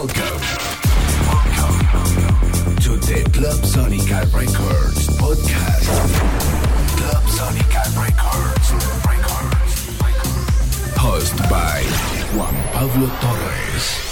Welcome. Welcome to the Clubsonica Records podcast. Club Sonica Records. Records. Host by Juan Pablo Torrez.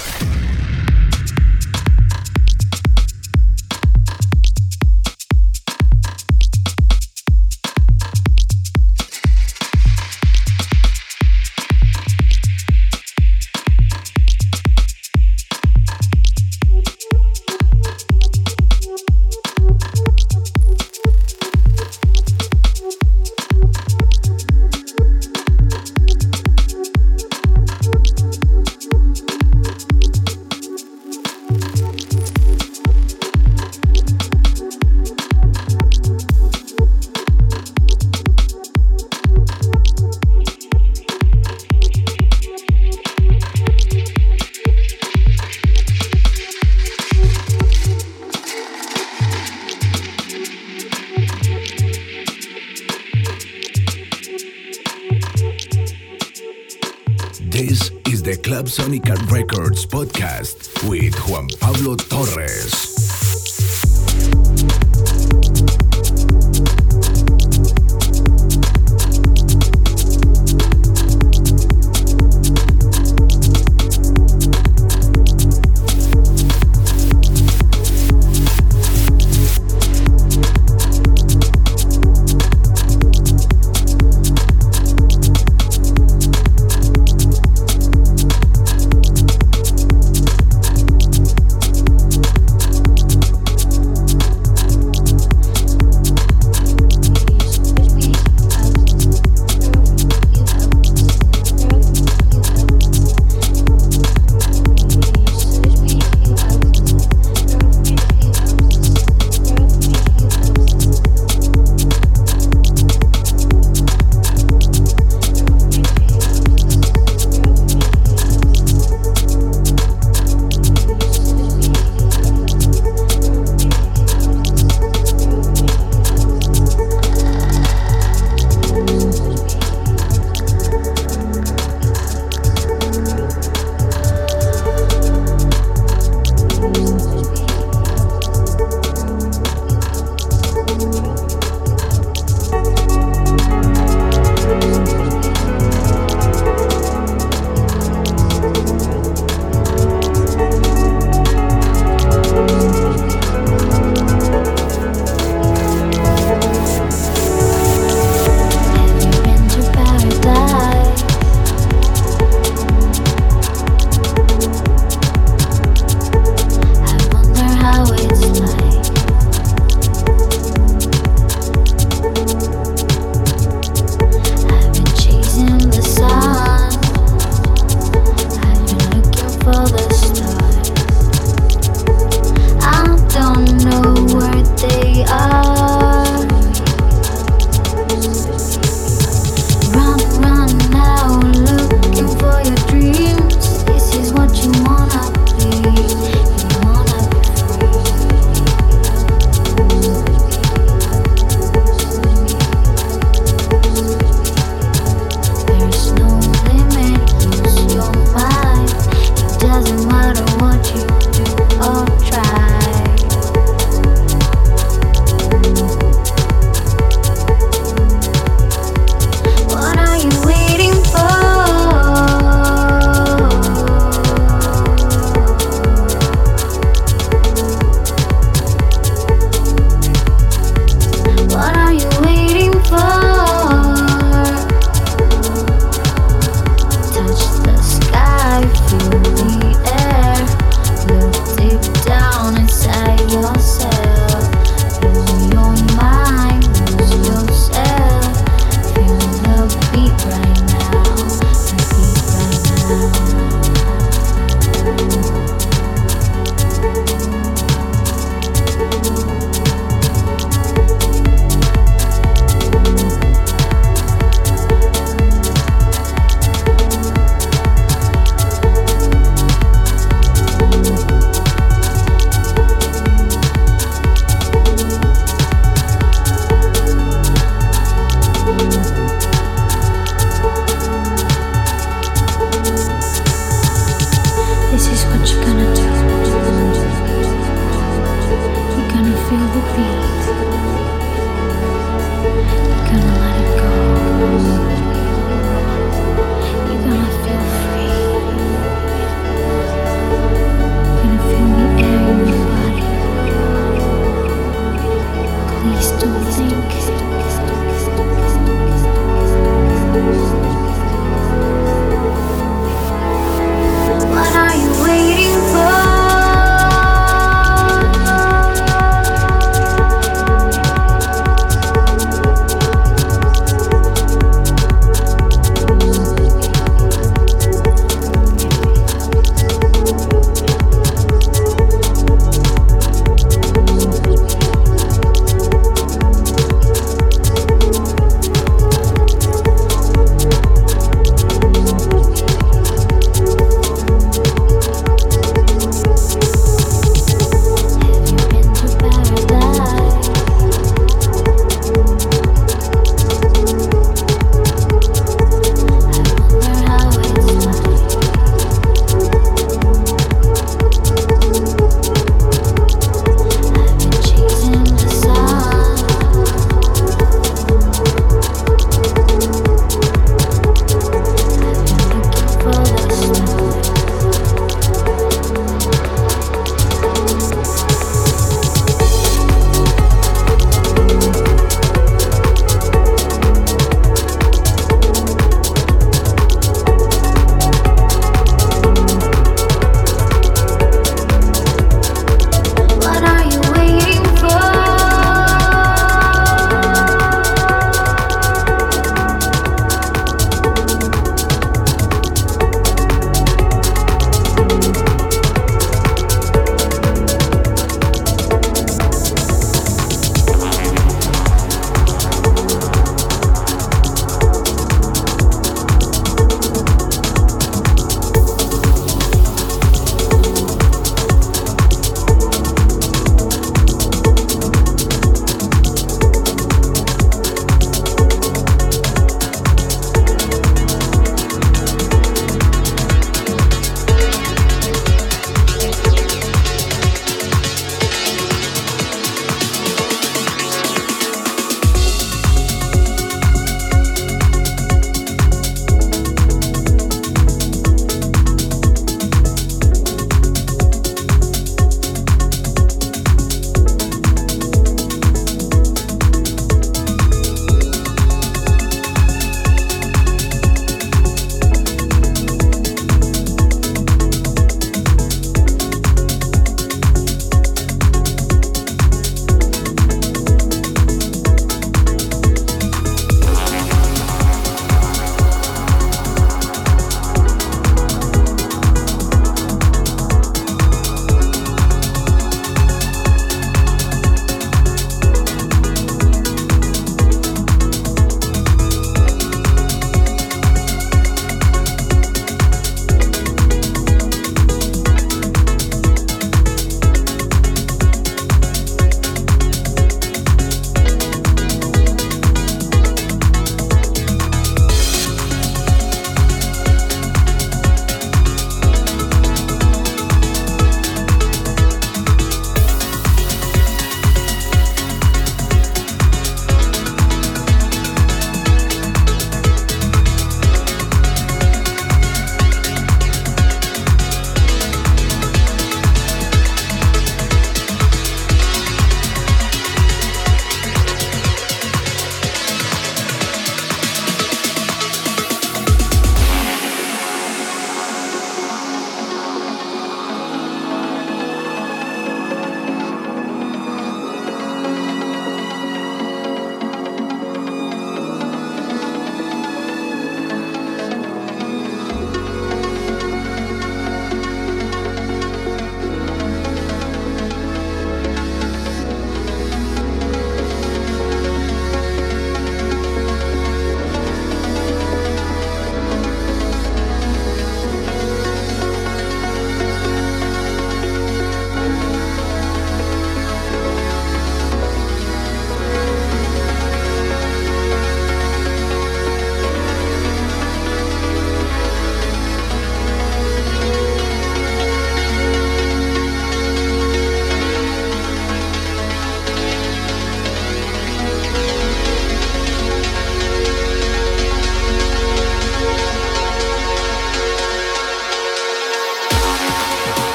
The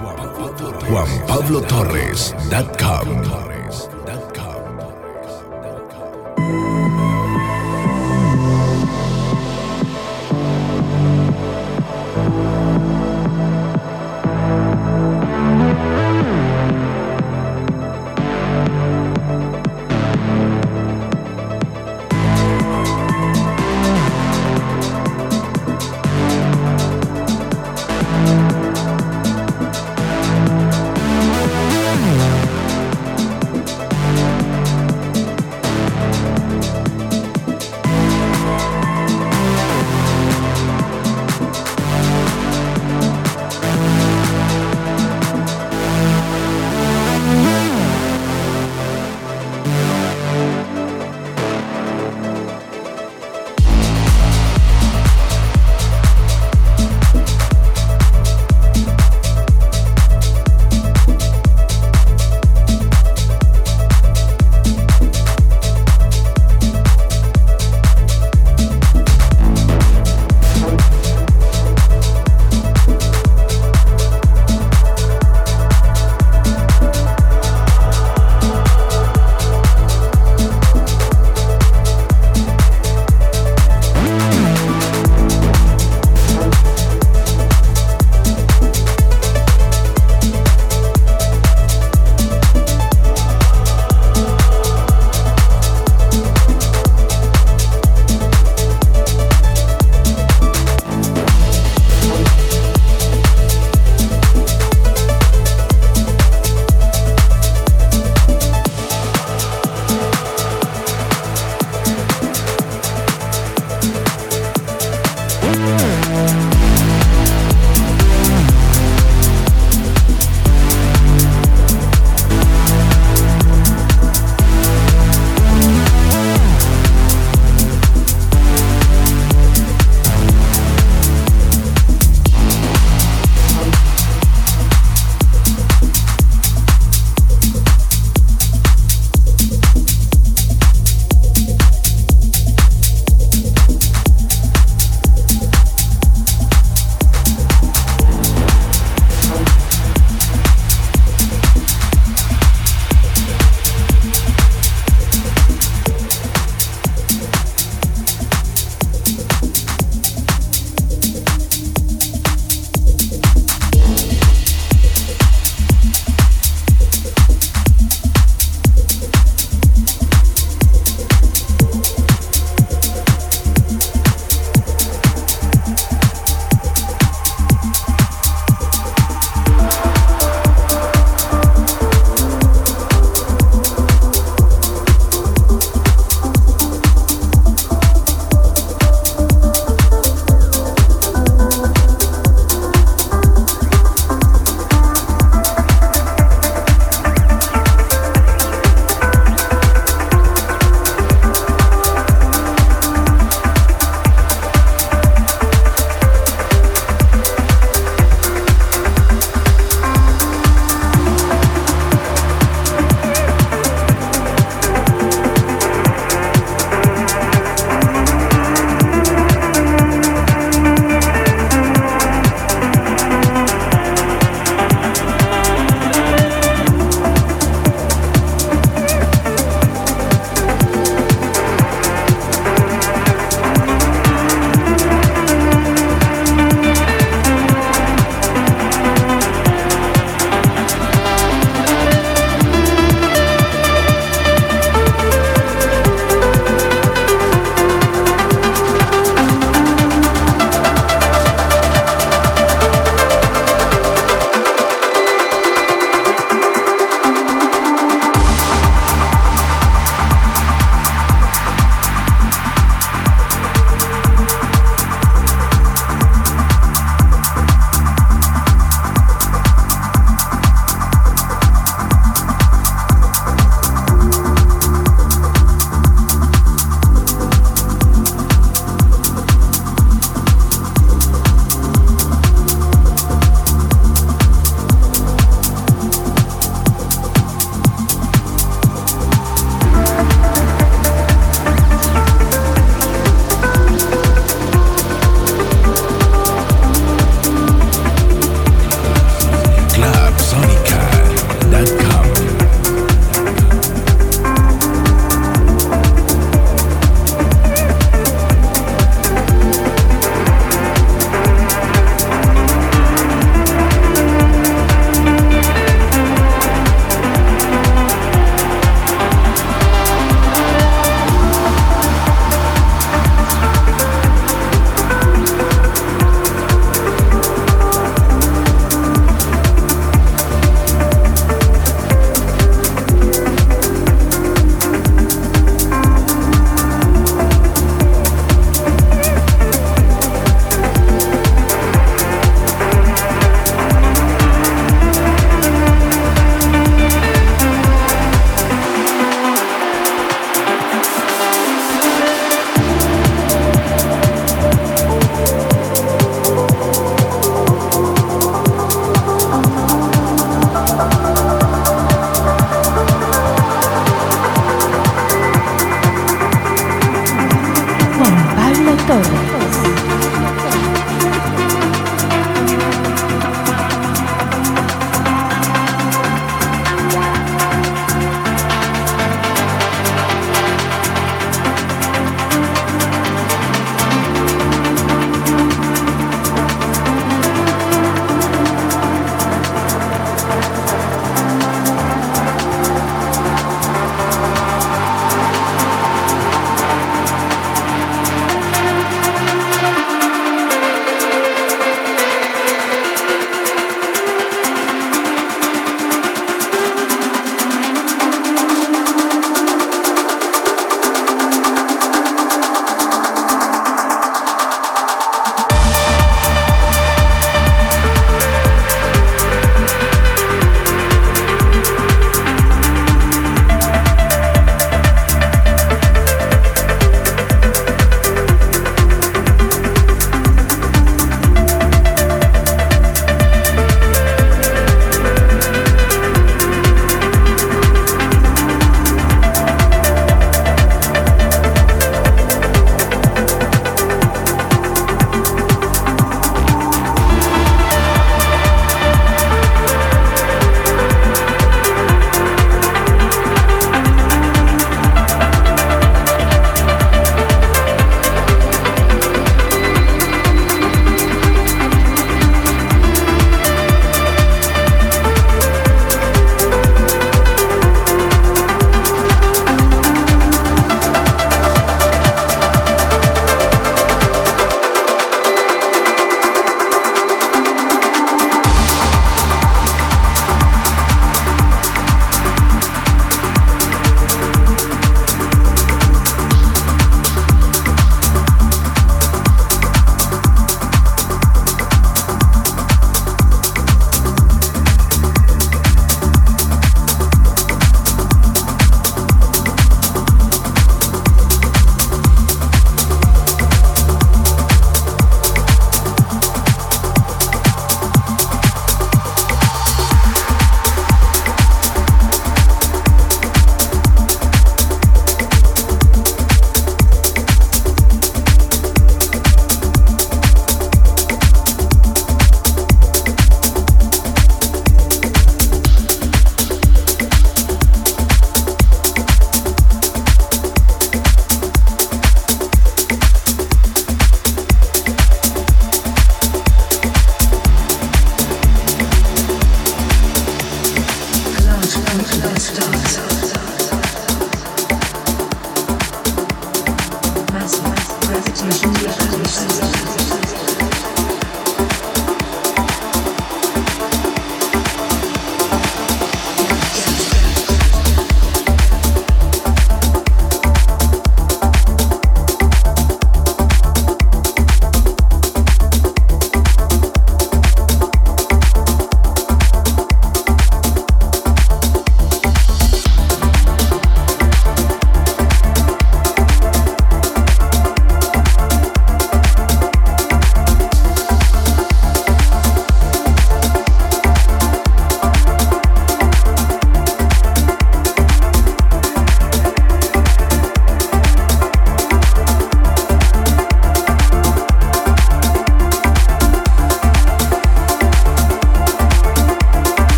Juan Pablo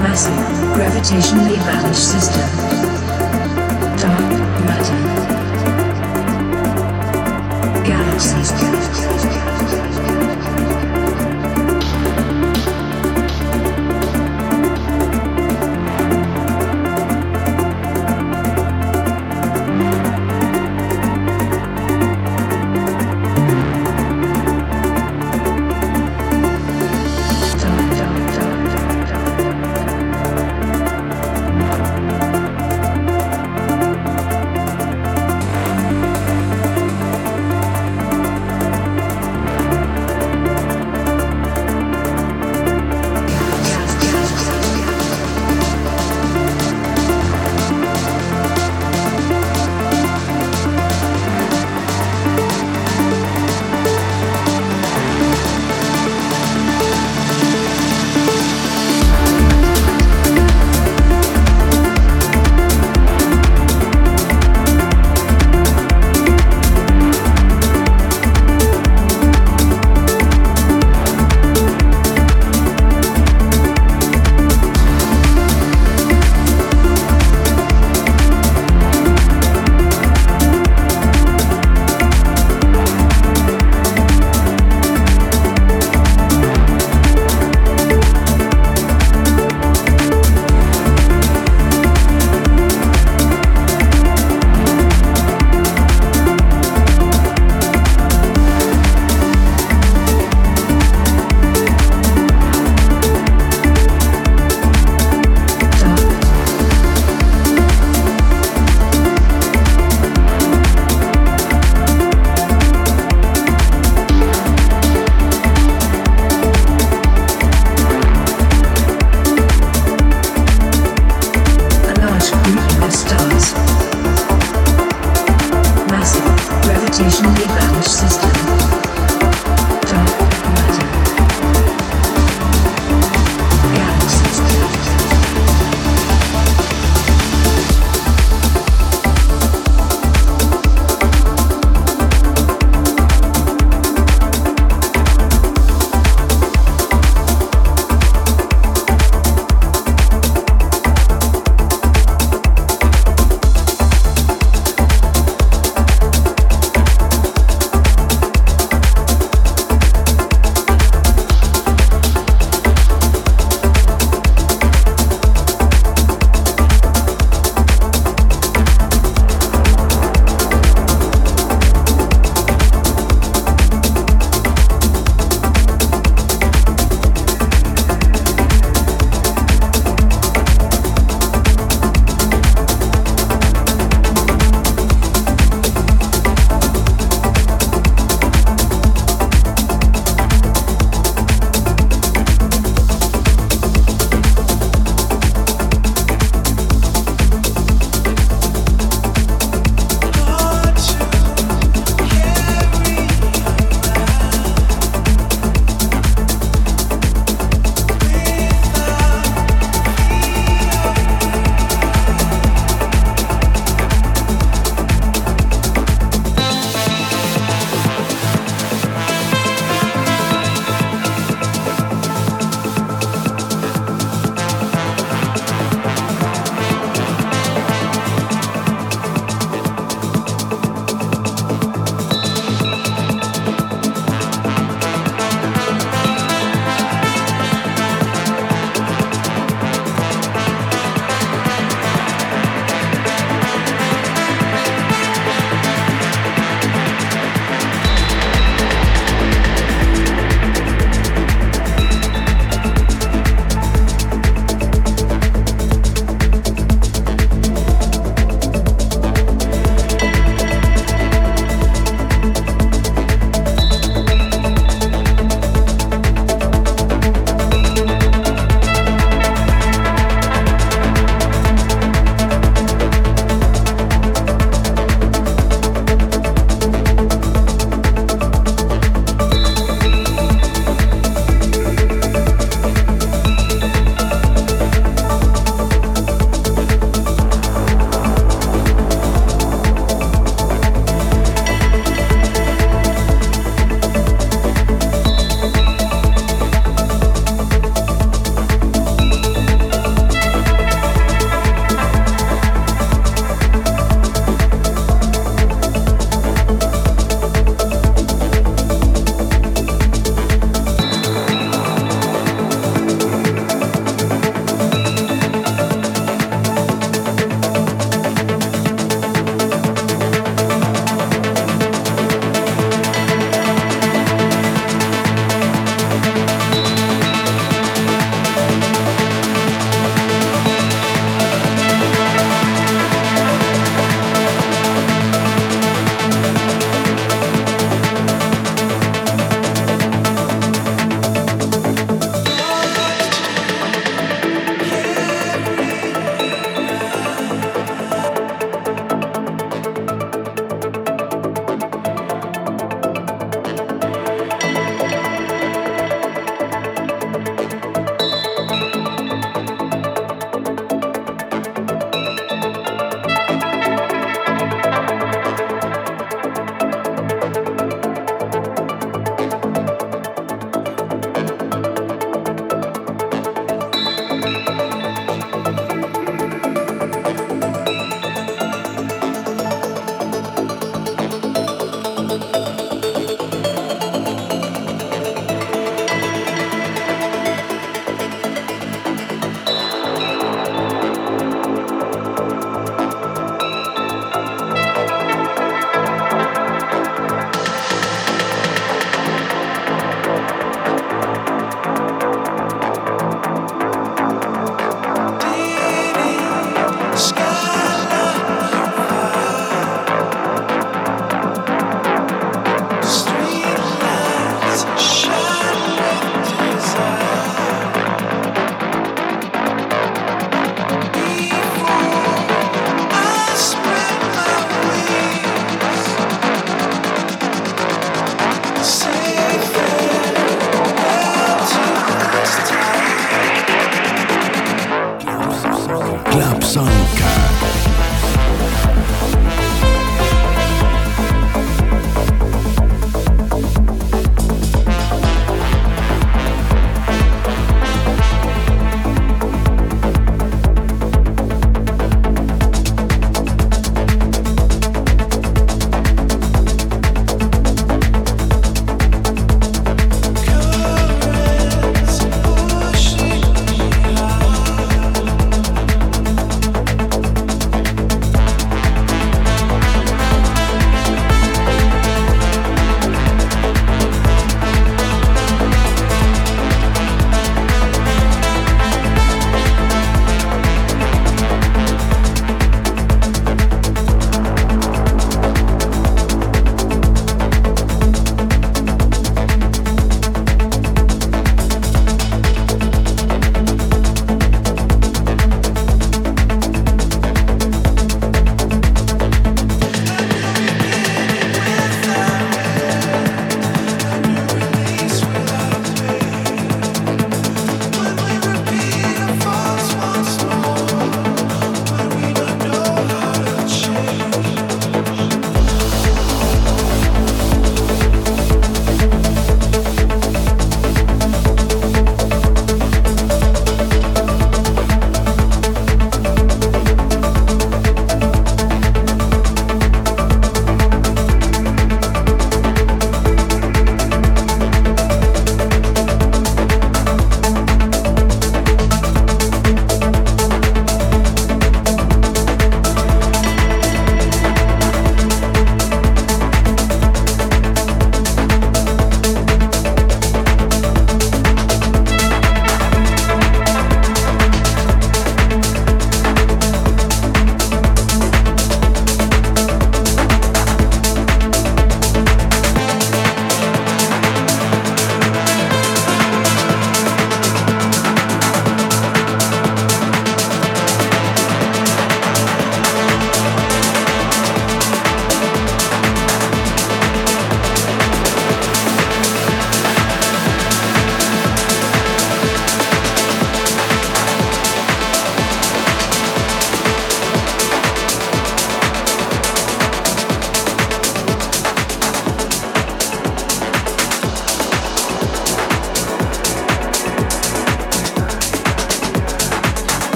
Massive gravitationally balanced system. Sonica.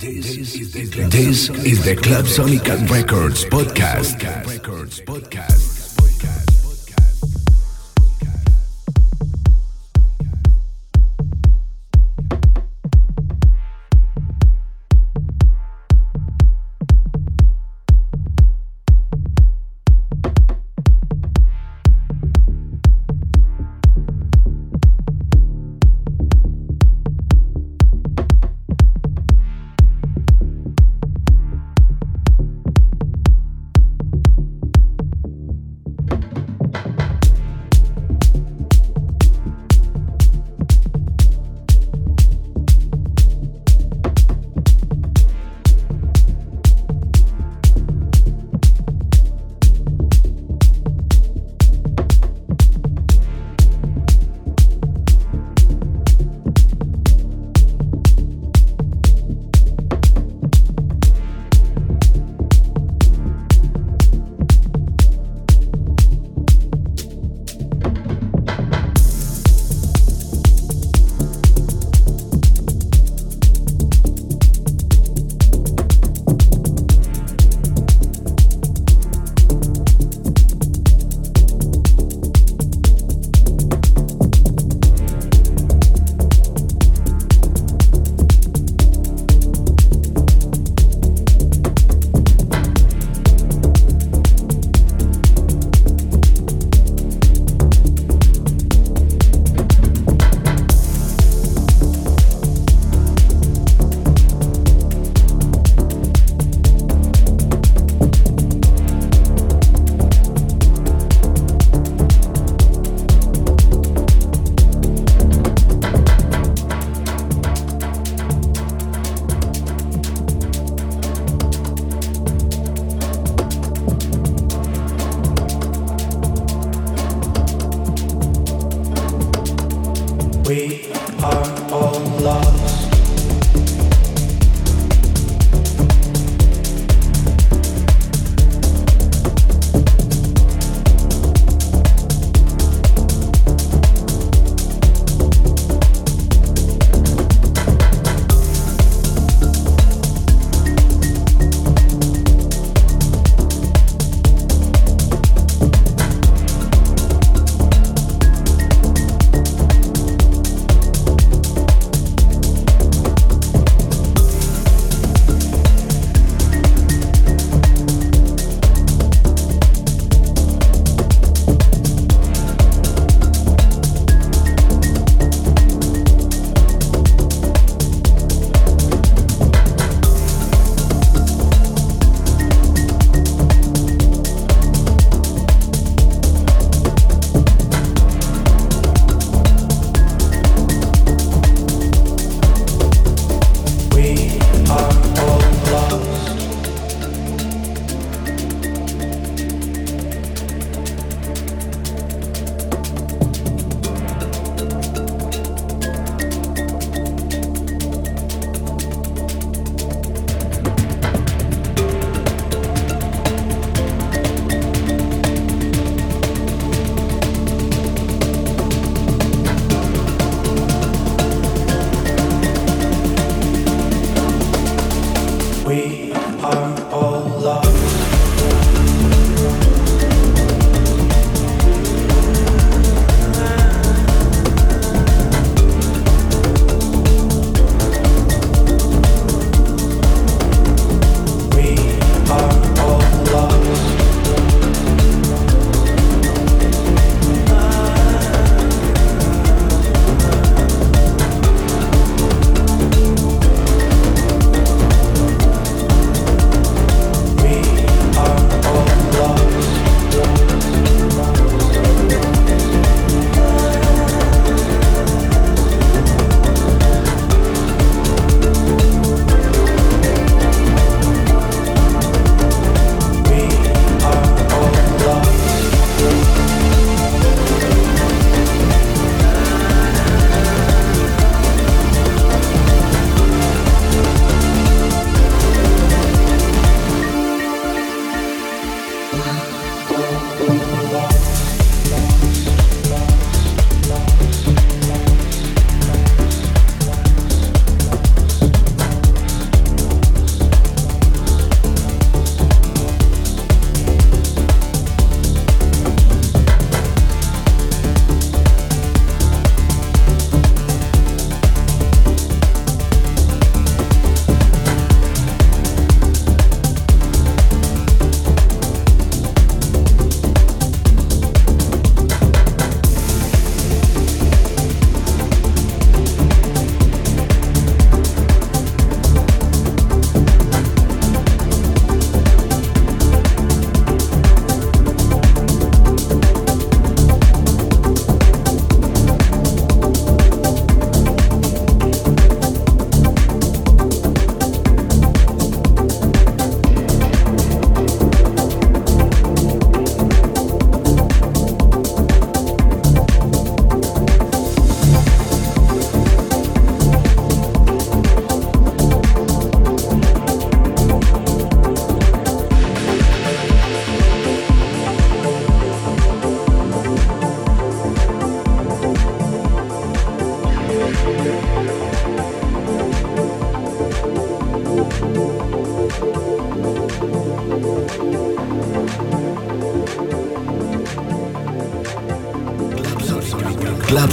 This is the, this is the Clubsonica Records podcast. Records podcast.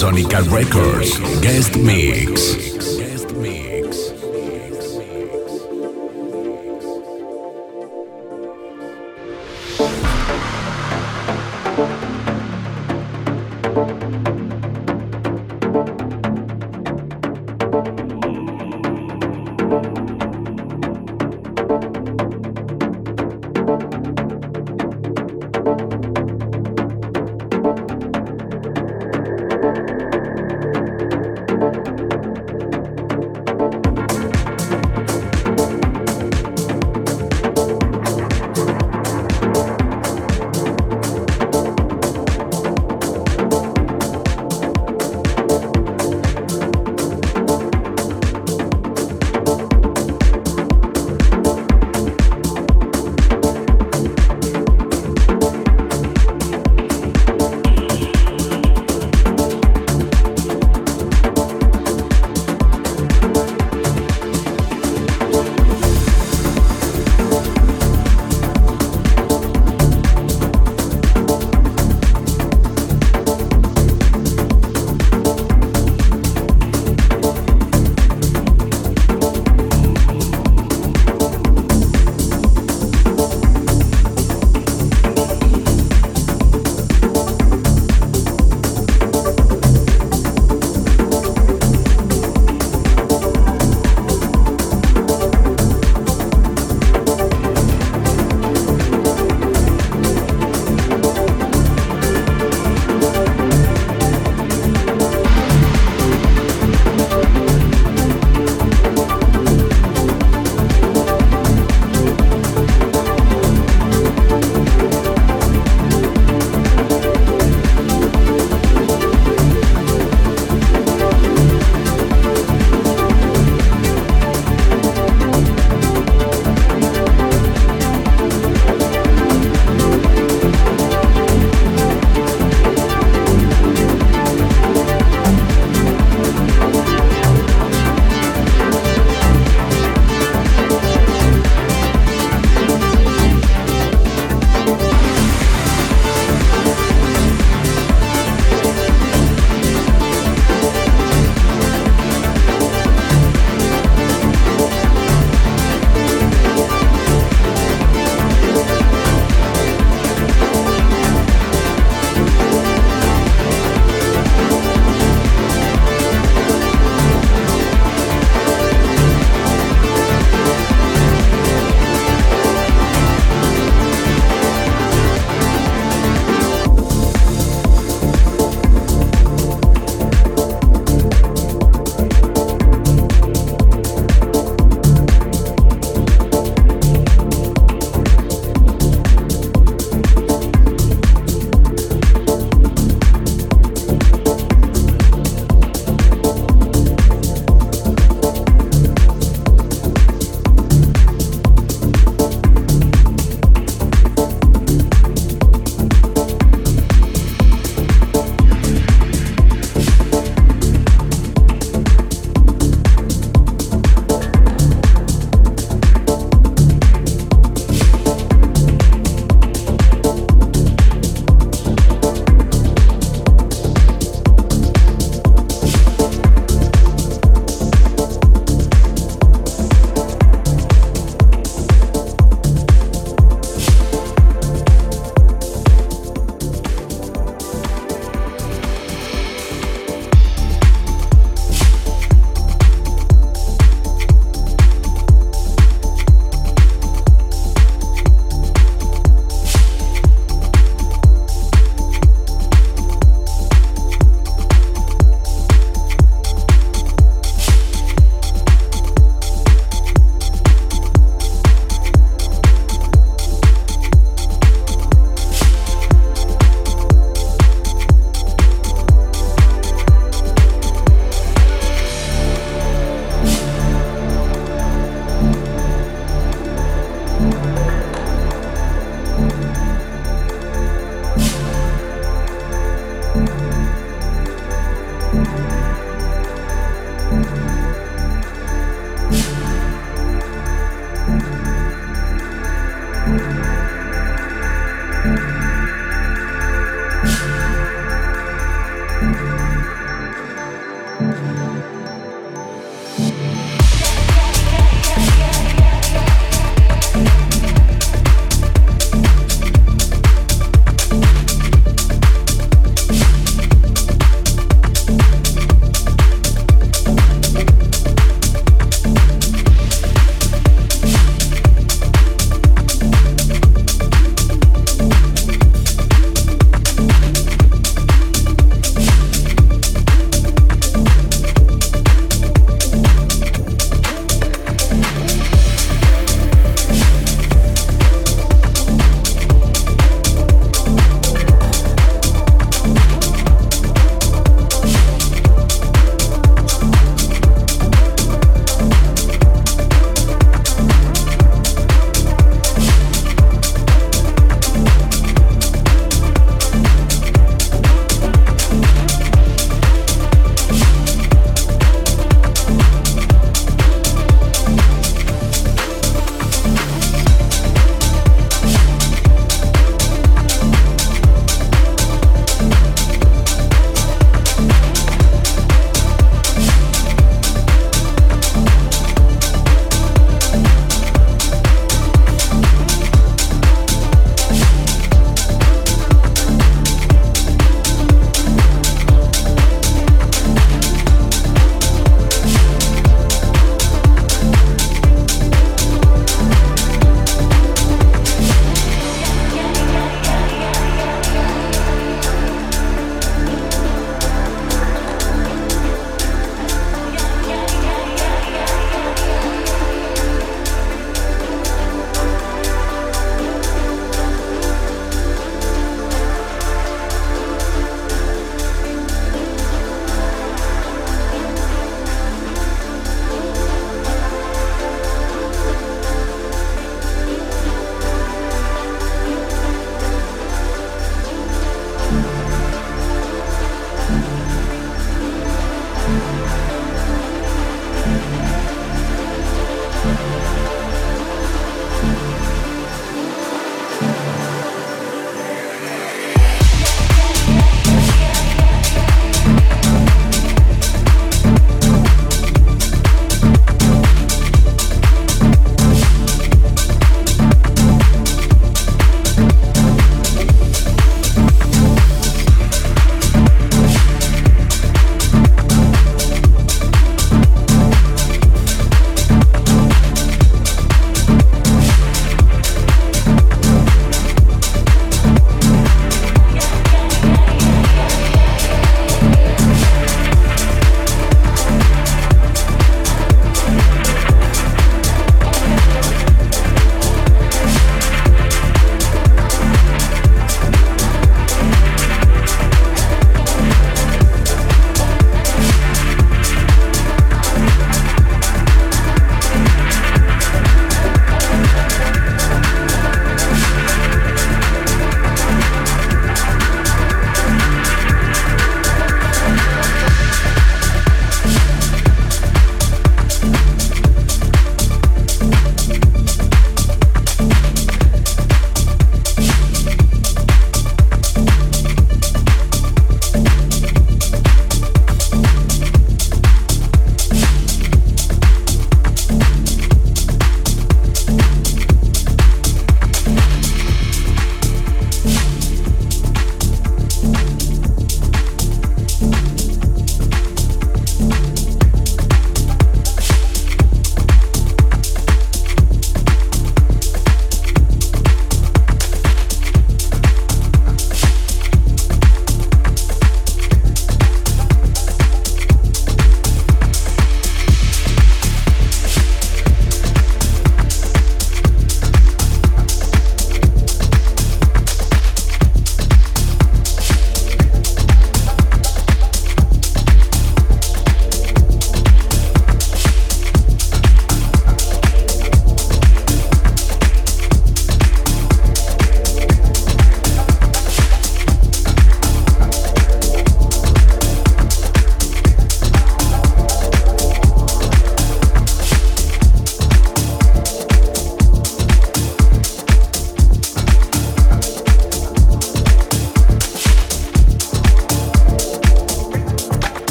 Sonica Records Guest Mix.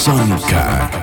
Club